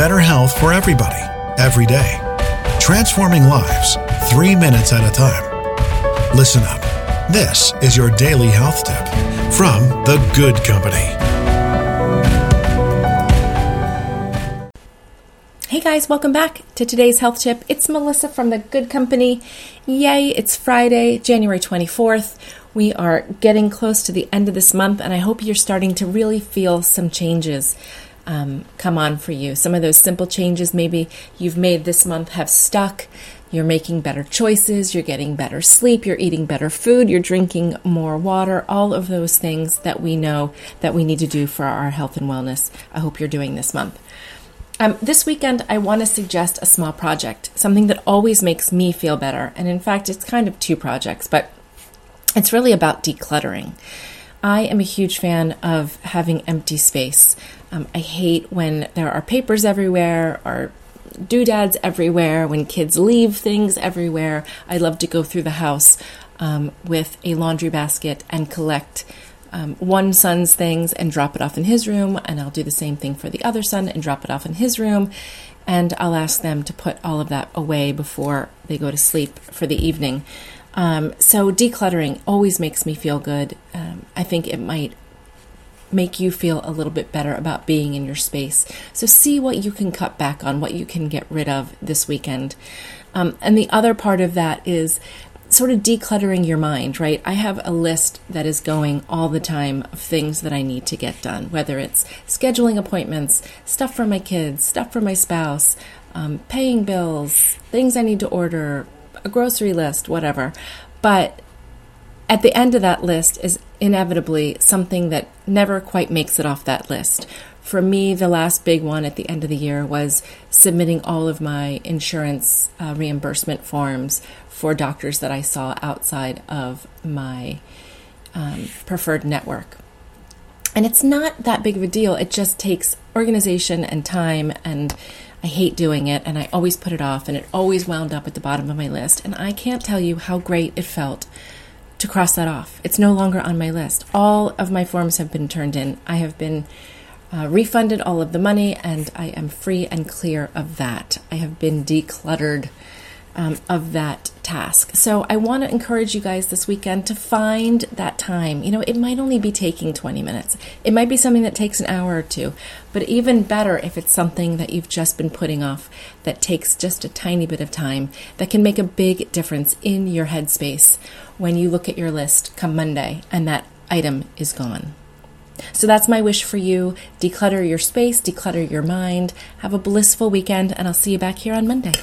better health for everybody, every day. Transforming lives, three minutes at a time. Listen up. This is your daily health tip from The Good Company. Hey guys, welcome back to today's health tip. It's Melissa from The Good Company. Yay, it's Friday, January 24th. We are getting close to the end of this month, and I hope you're starting to really feel some changes um, come on for you. Some of those simple changes maybe you've made this month have stuck. You're making better choices, you're getting better sleep, you're eating better food, you're drinking more water, all of those things that we know that we need to do for our health and wellness. I hope you're doing this month. Um, this weekend, I want to suggest a small project, something that always makes me feel better. And in fact, it's kind of two projects, but it's really about decluttering. I am a huge fan of having empty space. Um, I hate when there are papers everywhere or doodads everywhere, when kids leave things everywhere. I love to go through the house um, with a laundry basket and collect um, one son's things and drop it off in his room, and I'll do the same thing for the other son and drop it off in his room. And I'll ask them to put all of that away before they go to sleep for the evening. Um, so, decluttering always makes me feel good. Um, I think it might make you feel a little bit better about being in your space. So, see what you can cut back on, what you can get rid of this weekend. Um, and the other part of that is sort of decluttering your mind, right? I have a list that is going all the time of things that I need to get done, whether it's scheduling appointments, stuff for my kids, stuff for my spouse, um, paying bills, things I need to order, a grocery list, whatever. But at the end of that list is inevitably something that never quite makes it off that list. For me, the last big one at the end of the year was submitting all of my insurance uh, reimbursement forms for doctors that I saw outside of my um, preferred network. And it's not that big of a deal. It just takes organization and time, and I hate doing it, and I always put it off, and it always wound up at the bottom of my list. And I can't tell you how great it felt to cross that off. It's no longer on my list. All of my forms have been turned in. I have been uh, refunded all of the money, and I am free and clear of that. I have been decluttered um, of that task. So I want to encourage you guys this weekend to find that time. You know, it might only be taking 20 minutes, it might be something that takes an hour or two, but even better if it's something that you've just been putting off that takes just a tiny bit of time that can make a big difference in your headspace when you look at your list come Monday and that item is gone. So that's my wish for you. Declutter your space, declutter your mind. Have a blissful weekend, and I'll see you back here on Monday.